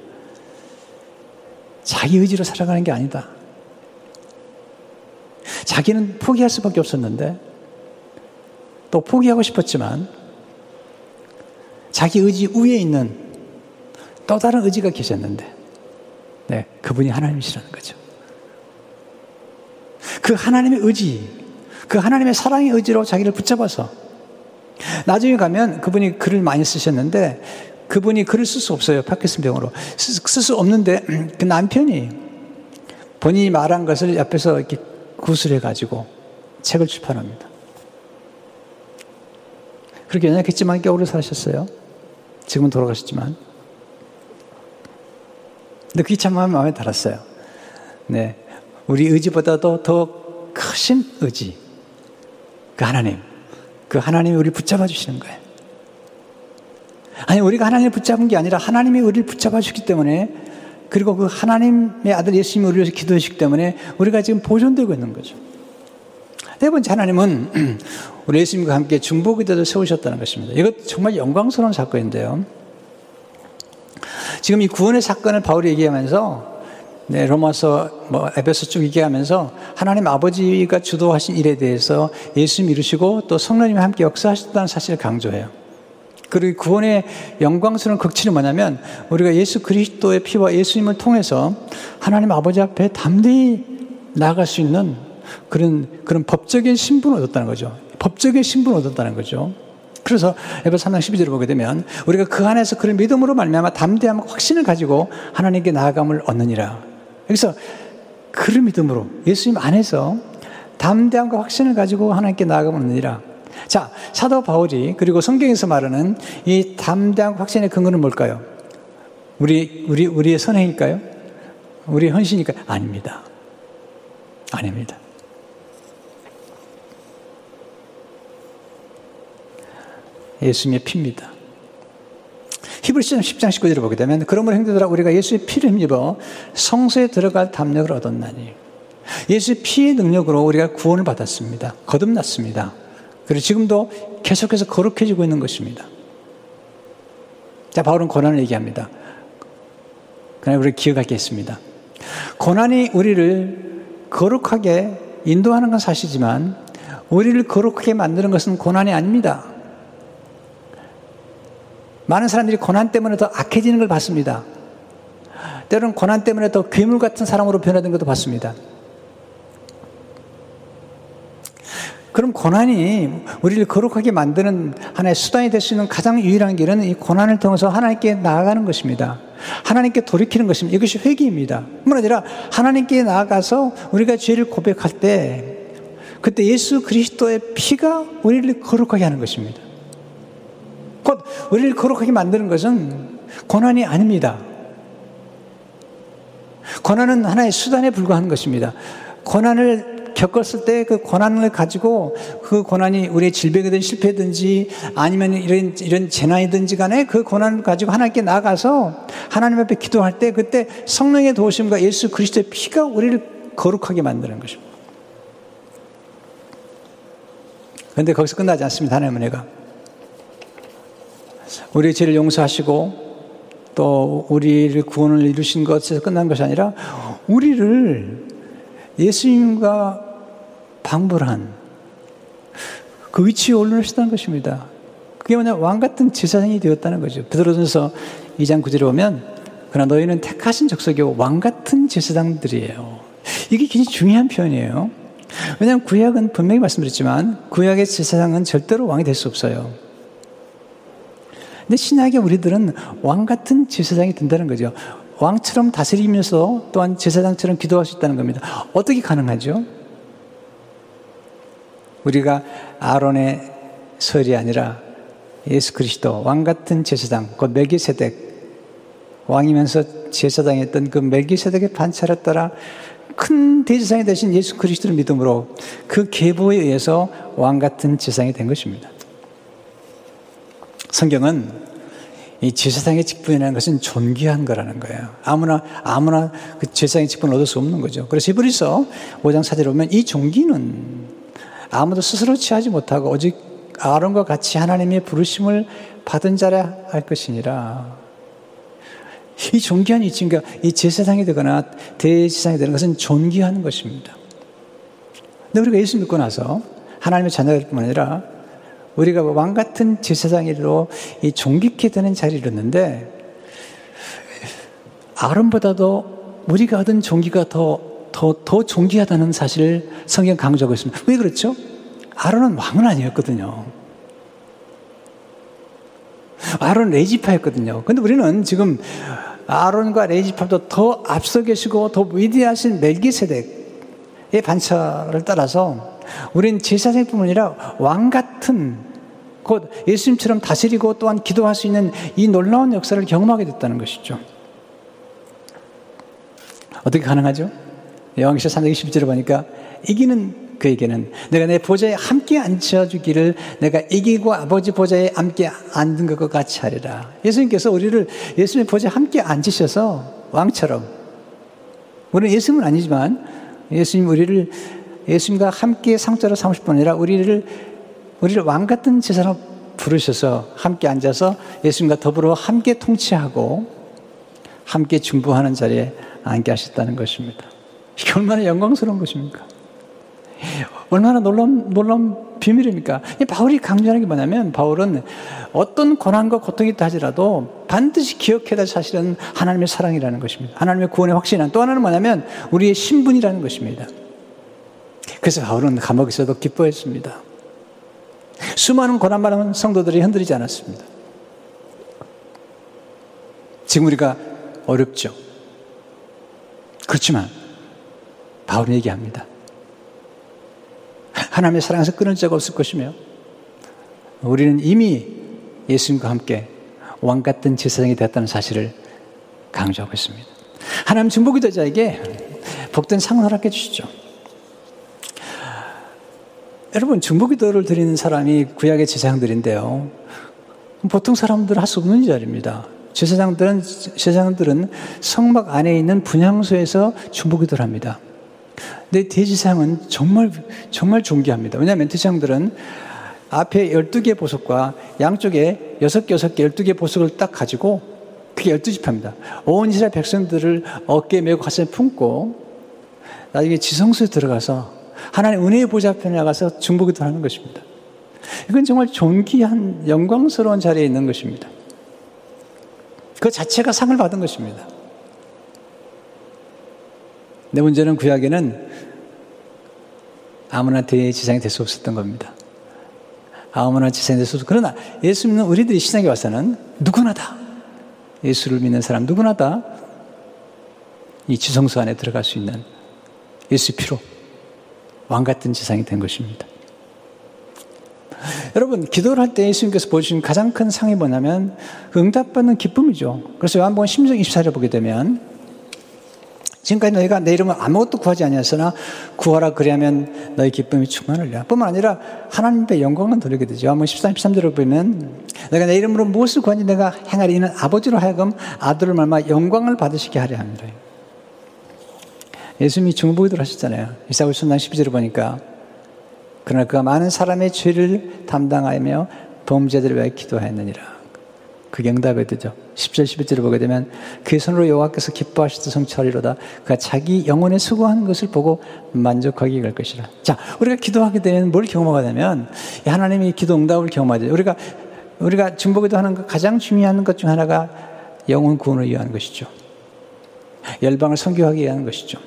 자기 의지로 살아가는 게 아니다. 자기는 포기할 수밖에 없었는데 또 포기하고 싶었지만 자기 의지 위에 있는 또 다른 의지가 계셨는데 네, 그분이 하나님이시라는 거죠. 그 하나님의 의지, 그 하나님의 사랑의 의지로 자기를 붙잡아서 나중에 가면 그분이 글을 많이 쓰셨는데 그분이 글을 쓸 수 없어요. 파키슨 병으로. 쓸 수 없는데 그 남편이 본인이 말한 것을 옆에서 이렇게 구술해 가지고 책을 출판합니다. 그렇게 연약했지만 꽤 오래 사셨어요. 지금은 돌아가셨지만. 근데 그게 참 마음에 달았어요. 네. 우리 의지보다도 더 크신 의지. 그 하나님. 그 하나님이 우리를 붙잡아 주시는 거예요. 아니, 우리가 하나님을 붙잡은 게 아니라 하나님이 우리를 붙잡아 주기 때문에 그리고 그 하나님의 아들 예수님이 우리를 기도해 주기 때문에 우리가 지금 보존되고 있는 거죠. 네 번째 하나님은 우리 예수님과 함께 중보기도를 세우셨다는 것입니다. 이것 정말 영광스러운 사건인데요. 지금 이 구원의 사건을 바울이 얘기하면서 네, 로마서 뭐 에베소 쭉 얘기하면서 하나님 아버지가 주도하신 일에 대해서 예수님 이루시고 또 성령님이 함께 역사하셨다는 사실을 강조해요. 그리고 구원의 영광스러운 극치는 뭐냐면 우리가 예수 그리스도의 피와 예수님을 통해서 하나님 아버지 앞에 담대히 나아갈 수 있는 그런 그런 법적인 신분을 얻었다는 거죠. 법적인 신분을 얻었다는 거죠. 그래서 에베소 3장 12절을 보게 되면 우리가 그 안에서 그런 믿음으로 말미암아 담대함 확신을 가지고 하나님께 나아감을 얻느니라. 여기서 그런 믿음으로 예수님 안에서 담대함과 확신을 가지고 하나님께 나아가면 느니라 자, 사도 바울이 그리고 성경에서 말하는 이 담대함과 확신의 근거는 뭘까요? 우리 우리 우리의 선행일까요? 우리 헌신일까요? 아닙니다. 아닙니다. 예수님의 피입니다. 히브리서 10장 19절을 보게 되면 그러므로 형제들아 우리가 예수의 피를 힘입어 성소에 들어갈 담력을 얻었나니 예수의 피의 능력으로 우리가 구원을 받았습니다. 거듭났습니다. 그리고 지금도 계속해서 거룩해지고 있는 것입니다. 자, 바울은 고난을 얘기합니다. 그러나 우리 기억할 게 있습니다. 고난이 우리를 거룩하게 인도하는 건 사실이지만 우리를 거룩하게 만드는 것은 고난이 아닙니다. 많은 사람들이 고난 때문에 더 악해지는 걸 봤습니다. 때로는 고난 때문에 더 괴물 같은 사람으로 변화된 것도 봤습니다. 그럼 고난이 우리를 거룩하게 만드는 하나의 수단이 될 수 있는 가장 유일한 길은 이 고난을 통해서 하나님께 나아가는 것입니다. 하나님께 돌이키는 것입니다. 이것이 회개입니다. 뿐 아니라 하나님께 나아가서 우리가 죄를 고백할 때 그때 예수 그리스도의 피가 우리를 거룩하게 하는 것입니다. 곧 우리를 거룩하게 만드는 것은 고난이 아닙니다. 고난은 하나의 수단에 불과한 것입니다. 고난을 겪었을 때 그 고난을 가지고 그 고난이 우리의 질병이든 실패든지 아니면 이런, 이런 재난이든지 간에 그 고난을 가지고 하나님께 나가서 하나님 앞에 기도할 때 그때 성령의 도우심과 예수 그리스도의 피가 우리를 거룩하게 만드는 것입니다. 그런데 거기서 끝나지 않습니다. 하나님의 은혜가. 우리의 죄를 용서하시고 또 우리를 구원을 이루신 것에서 끝난 것이 아니라 우리를 예수님과 방불한 그 위치에 올려놓으시다는 것입니다. 그게 뭐냐 왕 같은 제사장이 되었다는 거죠. 베드로전서 2장 9절에 보면 그러나 너희는 택하신 족속이요 왕 같은 제사장들이에요. 이게 굉장히 중요한 표현이에요. 왜냐하면 구약은 분명히 말씀드렸지만 구약의 제사장은 절대로 왕이 될 수 없어요. 근데 신약의 우리들은 왕 같은 제사장이 된다는 거죠. 왕처럼 다스리면서 또한 제사장처럼 기도할 수 있다는 겁니다. 어떻게 가능하죠? 우리가 아론의 설이 아니라 예수 그리스도 왕 같은 제사장 그 멜기세덱 왕이면서 제사장했던 그 멜기세덱의 반차를 따라 큰 대제사장이 되신 예수 그리스도를 믿음으로 그 계보에 의해서 왕 같은 제사장이 된 것입니다. 성경은 이 제사장의 직분이라는 것은 존귀한 거라는 거예요. 아무나 아무나 그 제사장의 직분을 얻을 수 없는 거죠. 그래서 히브리서 5장 4절에 보면 이 존귀는 아무도 스스로 취하지 못하고 오직 아론과 같이 하나님의 부르심을 받은 자라 할 것이니라. 이 존귀한 위치인가, 이 제사장이 되거나 대제사장이 되는 것은 존귀한 것입니다. 근데 우리가 예수 믿고 나서 하나님의 자녀일 뿐만 아니라 우리가 왕 같은 제사장으로 이 존귀케 되는 자리를 얻는데 아론보다도 우리가 얻은 존귀가 더, 더, 더 존귀하다는 사실을 성경 강조하고 있습니다. 왜 그렇죠? 아론은 왕은 아니었거든요. 아론 레지파였거든요. 근데 우리는 지금 아론과 레지파도 더 앞서 계시고 더 위대하신 멜기세덱의 반차를 따라서 우리는 제사장뿐만 아니라 왕 같은 곧 예수님처럼 다스리고 또한 기도할 수 있는 이 놀라운 역사를 경험하게 됐다는 것이죠. 어떻게 가능하죠? 영왕시 3장 20절을 보니까 이기는 그에게는 내가 내 보좌에 함께 앉혀주기를 내가 이기고 아버지 보좌에 함께 앉은 것과 같이 하리라. 예수님께서 우리를 예수님의 보좌에 함께 앉으셔서 왕처럼 우리는 예수님은 아니지만 예수님 우리를 예수님과 함께 상자로 삼으실 뿐 아니라 우리를 우리를 왕 같은 제사로 부르셔서 함께 앉아서 예수님과 더불어 함께 통치하고 함께 중부하는 자리에 앉게 하셨다는 것입니다. 이게 얼마나 영광스러운 것입니까? 얼마나 놀라운, 놀라운 비밀입니까? 바울이 강조하는 게 뭐냐면, 바울은 어떤 고난과 고통이 있다 하더라도 반드시 기억해야 될 사실은 하나님의 사랑이라는 것입니다. 하나님의 구원의 확신은 또 하나는 뭐냐면, 우리의 신분이라는 것입니다. 그래서 바울은 감옥에서도 기뻐했습니다. 수많은 고난받은 성도들이 흔들리지 않았습니다. 지금 우리가 어렵죠. 그렇지만, 바울은 얘기합니다. 하나님의 사랑에서 끊을 적 없을 것이며 우리는 이미 예수님과 함께 왕 같은 제사장이 되었다는 사실을 강조하고 있습니다. 하나님 중보기도자에게 복된 상을 허락해 주시죠. 여러분 중보기도를 드리는 사람이 구약의 제사장들인데요. 보통 사람들은 할 수 없는 자리입니다. 제사장들은 제사장들은 성막 안에 있는 분향소에서 중보기도를 합니다. 근데 대지상은 정말, 정말 존귀합니다. 왜냐하면 대지상들은 앞에 12개 보석과 양쪽에 6개, 6개, 12개 보석을 딱 가지고 그게 12지파입니다. 온 이스라엘 백성들을 어깨에 메고 가슴에 품고 나중에 지성소에 들어가서 하나님 은혜의 보좌 앞에 나가서 중보기도 하는 것입니다. 이건 정말 존귀한 영광스러운 자리에 있는 것입니다. 그 자체가 상을 받은 것입니다. 내 문제는 구약에는 아무나 대지상이 될 수 없었던 겁니다. 아무나 지상이 될 수 없었고, 그러나 예수 믿는 우리들이 신앙에 와서는 누구나 다, 예수를 믿는 사람 누구나 다 이 지성소 안에 들어갈 수 있는 예수 피로 왕 같은 지상이 된 것입니다. 여러분, 기도를 할 때 예수님께서 보여주신 가장 큰 상이 뭐냐면 그 응답받는 기쁨이죠. 그래서 요한복음 16, 24절 보게 되면 지금까지 너희가 내 이름을 아무것도 구하지 아니하으나 구하라 그리하면 너희 기쁨이 충만하리라. 뿐만 아니라 하나님의 영광을 돌리게 되죠. 한번 13, 13절을 보면 내가 내 이름으로 무엇을 구하니 내가 행하리 이는 아버지로 하여금 아들을 말마 영광을 받으시게 하려 합니다. 예수님이 중보기도를 하셨잖아요. 이사고 순당 12절을 보니까 그러나 그가 많은 사람의 죄를 담당하며 범죄들을 위하여 기도하였느니라. 그게 응답이 되죠. 10절, 11절을 보게 되면 그의 손으로 여호와께서 기뻐하시듯 성취하리로다. 그가 자기 영혼에 수고하는 것을 보고 만족하게 갈 것이라. 자, 우리가 기도하게 되면 뭘 경험하게 되면 하나님이 기도 응답을 경험하죠. 우리가 우리가 중보기도 하는 것 가장 중요한 것 중 하나가 영혼 구원을 위한 것이죠. 열방을 선교하게 하는 것이죠.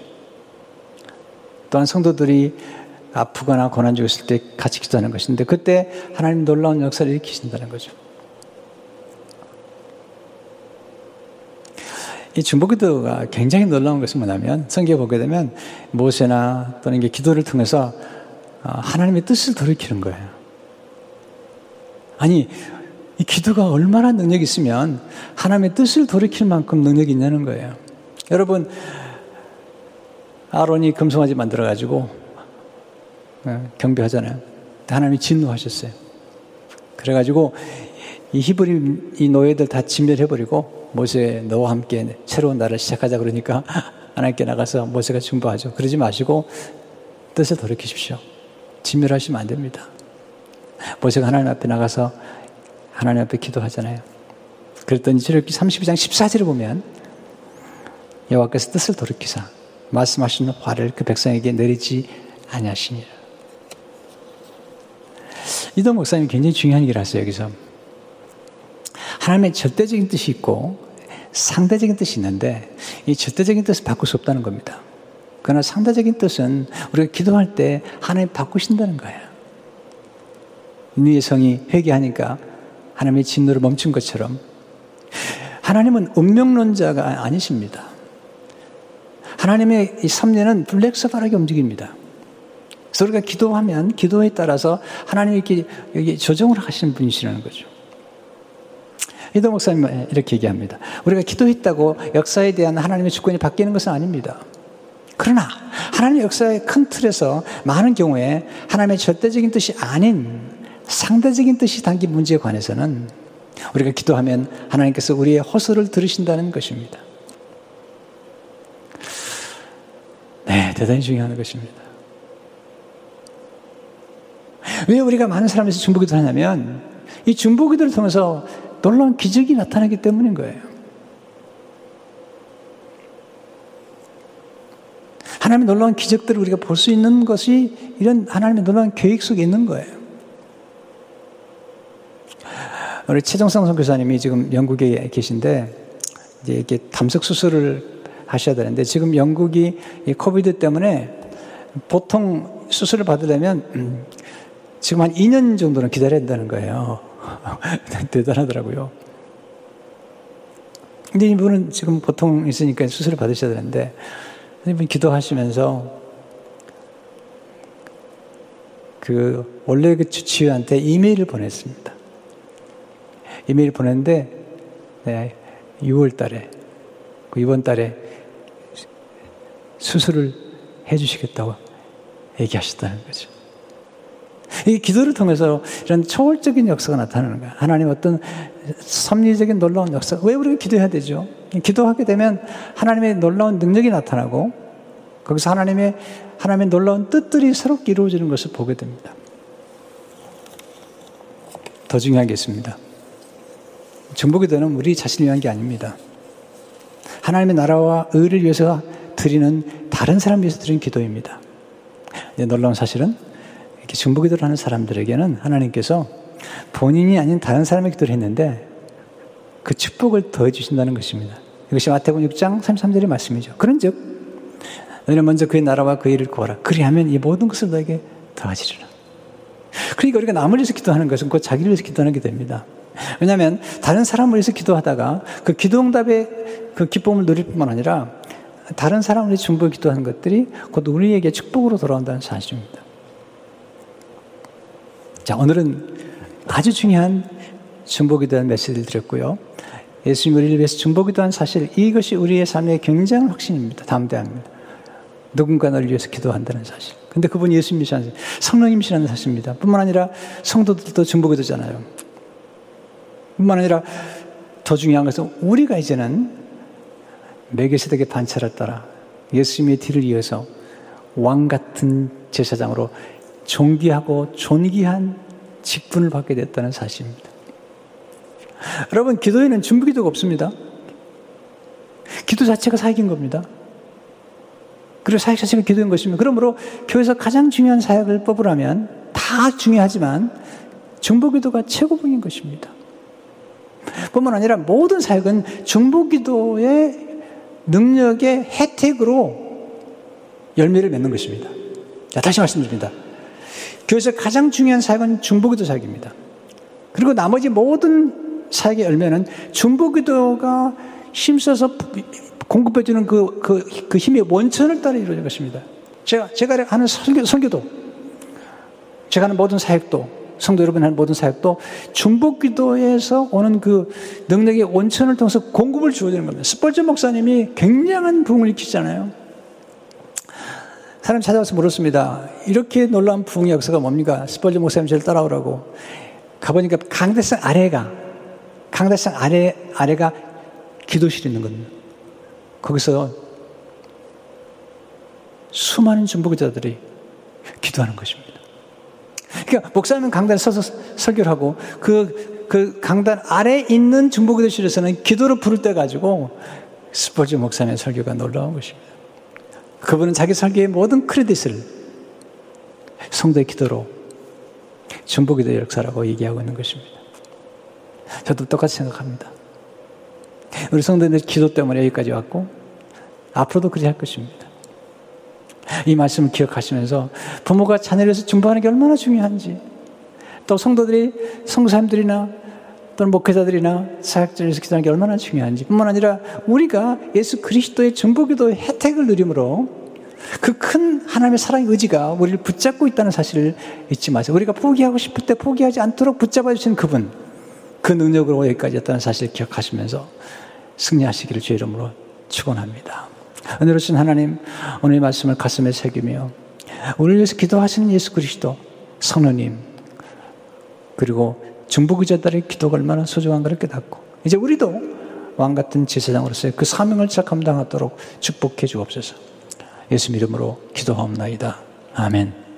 또한 성도들이 아프거나 고난 중에 있을 때 같이 기도하는 것인데 그때 하나님 놀라운 역사를 일으키신다는 거죠. 이 중보기도가 굉장히 놀라운 것은 뭐냐면 성경에 보게 되면 모세나 또는 이게 기도를 통해서 어, 하나님의 뜻을 돌이키는 거예요. 아니 이 기도가 얼마나 능력이 있으면 하나님의 뜻을 돌이킬 만큼 능력이 있냐는 거예요. 여러분 아론이 금송아지 만들어 가지고 어, 경배하잖아요. 하나님이 진노하셨어요. 그래가지고 이 히브리 이 노예들 다 진멸해버리고 모세 너와 함께 새로운 날을 시작하자 그러니까 하나님께 나가서 모세가 중보하죠. 그러지 마시고 뜻을 돌이키십시오. 진멸하시면 안 됩니다. 모세가 하나님 앞에 나가서 하나님 앞에 기도하잖아요. 그랬더니 출애굽기 32장 14절을 보면 여호와께서 뜻을 돌이키사 말씀하시는 화를 그 백성에게 내리지 아니하시니라. 이도 목사님이 굉장히 중요한 얘기를 하세요, 여기서. 하나님의 절대적인 뜻이 있고 상대적인 뜻이 있는데 이 절대적인 뜻을 바꿀 수 없다는 겁니다. 그러나 상대적인 뜻은 우리가 기도할 때 하나님 바꾸신다는 거예요. 니의 성이 회개하니까 하나님의 진노를 멈춘 것처럼 하나님은 운명론자가 아니십니다. 하나님의 이 섭리는 블랙서바하게 움직입니다. 그래서 우리가 기도하면 기도에 따라서 하나님이 여기 조정을 하시는 분이시라는 거죠. 이도 목사님 이렇게 얘기합니다. 우리가 기도했다고 역사에 대한 하나님의 주권이 바뀌는 것은 아닙니다. 그러나 하나님의 역사의 큰 틀에서 많은 경우에 하나님의 절대적인 뜻이 아닌 상대적인 뜻이 담긴 문제에 관해서는 우리가 기도하면 하나님께서 우리의 호소를 들으신다는 것입니다. 네, 대단히 중요한 것입니다. 왜 우리가 많은 사람에서 중보기도를 하냐면 이 중보기도를 통해서 놀라운 기적이 나타나기 때문인 거예요. 하나님의 놀라운 기적들을 우리가 볼 수 있는 것이 이런 하나님의 놀라운 계획 속에 있는 거예요. 우리 최정성 선교사님이 지금 영국에 계신데 이제 이렇게 담석 수술을 하셔야 되는데 지금 영국이 이 코비드 때문에 보통 수술을 받으려면 음, 지금 한 2년 정도는 기다려야 된다는 거예요. 대단하더라고요. 근데 이분은 지금 보통 있으니까 수술을 받으셔야 되는데, 이분 기도하시면서 그 원래 그 주치의한테 이메일을 보냈습니다. 이메일 보냈는데, 네, 6월 달에, 그 이번 달에 수술을 해 주시겠다고 얘기하셨다는 거죠. 이 기도를 통해서 이런 초월적인 역사가 나타나는 거야. 하나님 어떤 섭리적인 놀라운 역사. 왜 우리가 기도해야 되죠? 기도하게 되면 하나님의 놀라운 능력이 나타나고 거기서 하나님의 하나님의 놀라운 뜻들이 새롭게 이루어지는 것을 보게 됩니다. 더 중요하겠습니다. 중보기도는 우리 자신을 위한 게 아닙니다. 하나님의 나라와 의를 위해서 드리는 다른 사람 위해서 드리는 기도입니다. 놀라운 사실은 이렇게 중보 기도를 하는 사람들에게는 하나님께서 본인이 아닌 다른 사람의 기도를 했는데 그 축복을 더해 주신다는 것입니다. 이것이 마태복음 6장 33절의 말씀이죠. 그런즉 너희는 먼저 그의 나라와 그의 일을 구하라. 그리하면 이 모든 것을 너에게 더하시리라. 그러니까 우리가 남을 위해서 기도하는 것은 곧 자기를 위해서 기도하는 게 됩니다. 왜냐하면 다른 사람을 위해서 기도하다가 그 기도 응답의 그 기쁨을 누릴 뿐만 아니라 다른 사람을 위해 중보에 기도하는 것들이 곧 우리에게 축복으로 돌아온다는 사실입니다. 자, 오늘은 아주 중요한 중보 기도한 메시지를 드렸고요. 예수님 우리를 위해서 중보 기도한 사실, 이것이 우리의 삶의 굉장한 확신입니다. 담대합니다. 누군가 너를 위해서 기도한다는 사실. 근데 그분이 예수님이시라는 성령님이시라는 사실입니다. 뿐만 아니라 성도들도 중보 기도잖아요. 뿐만 아니라 더 중요한 것은 우리가 이제는 메기세덱의 반차를 따라 예수님의 뒤를 이어서 왕 같은 제사장으로 존귀하고 존귀한 직분을 받게 됐다는 사실입니다. 여러분, 기도에는 준비기도가 없습니다. 기도 자체가 사역인 겁니다. 그리고 사역 자체가 기도인 것입니다. 그러므로 교회에서 가장 중요한 사역을 뽑으라면 다 중요하지만 중보기도가 최고봉인 것입니다. 뿐만 아니라 모든 사역은 중보기도의 능력의 혜택으로 열매를 맺는 것입니다. 자, 다시 말씀드립니다. 교회에서 가장 중요한 사역은 중보기도 사역입니다. 그리고 나머지 모든 사역의 열매는 중보기도가 힘써서 공급해주는 그, 그, 그 힘의 원천을 따라 이루어진 것입니다. 제가, 제가 하는 설교, 설교도, 제가 하는 모든 사역도, 성도 여러분 하는 모든 사역도 중보기도에서 오는 그 능력의 원천을 통해서 공급을 주어지는 겁니다. 스펄전 목사님이 굉장한 부흥을 일으키잖아요. 사람 찾아와서 물었습니다. 이렇게 놀라운 부흥의 역사가 뭡니까? 스펄전 목사님 저를 따라오라고. 가보니까 강대상 아래가, 강대상 아래, 아래가 기도실이 있는 겁니다. 거기서 수많은 중보 기자들이 기도하는 것입니다. 그러니까 목사님은 강단에 서서 설교를 하고 그, 그 강단 아래 있는 중보기도실에서는 기도를 부를 때 가지고 스포츠 목사님의 설교가 놀라운 것입니다. 그분은 자기 설교의 모든 크레딧을 성도의 기도로 중보기도 역사라고 얘기하고 있는 것입니다. 저도 똑같이 생각합니다. 우리 성도들 기도 때문에 여기까지 왔고 앞으로도 그리 할 것입니다. 이 말씀을 기억하시면서 부모가 자녀를 위해서 중보하는 게 얼마나 중요한지 또 성도들이 성사님들이나 또는 목회자들이나 사역자에서 기도하는 게 얼마나 중요한지 뿐만 아니라 우리가 예수 그리스도의 중보기도의 혜택을 누림으로 그 큰 하나님의 사랑의 의지가 우리를 붙잡고 있다는 사실을 잊지 마세요. 우리가 포기하고 싶을 때 포기하지 않도록 붙잡아 주시는 그분, 그 능력으로 여기까지 왔다는 사실을 기억하시면서 승리하시기를 주의 이름으로 축원합니다. 은혜로신 하나님, 오늘 말씀을 가슴에 새기며 우리를 위해서 기도하시는 예수 그리스도 성령님 그리고 중보기자들의 기도가 얼마나 소중한가를 깨닫고 이제 우리도 왕 같은 제사장으로서의 그 사명을 잘 감당하도록 축복해 주옵소서. 예수 이름으로 기도하옵나이다. 아멘.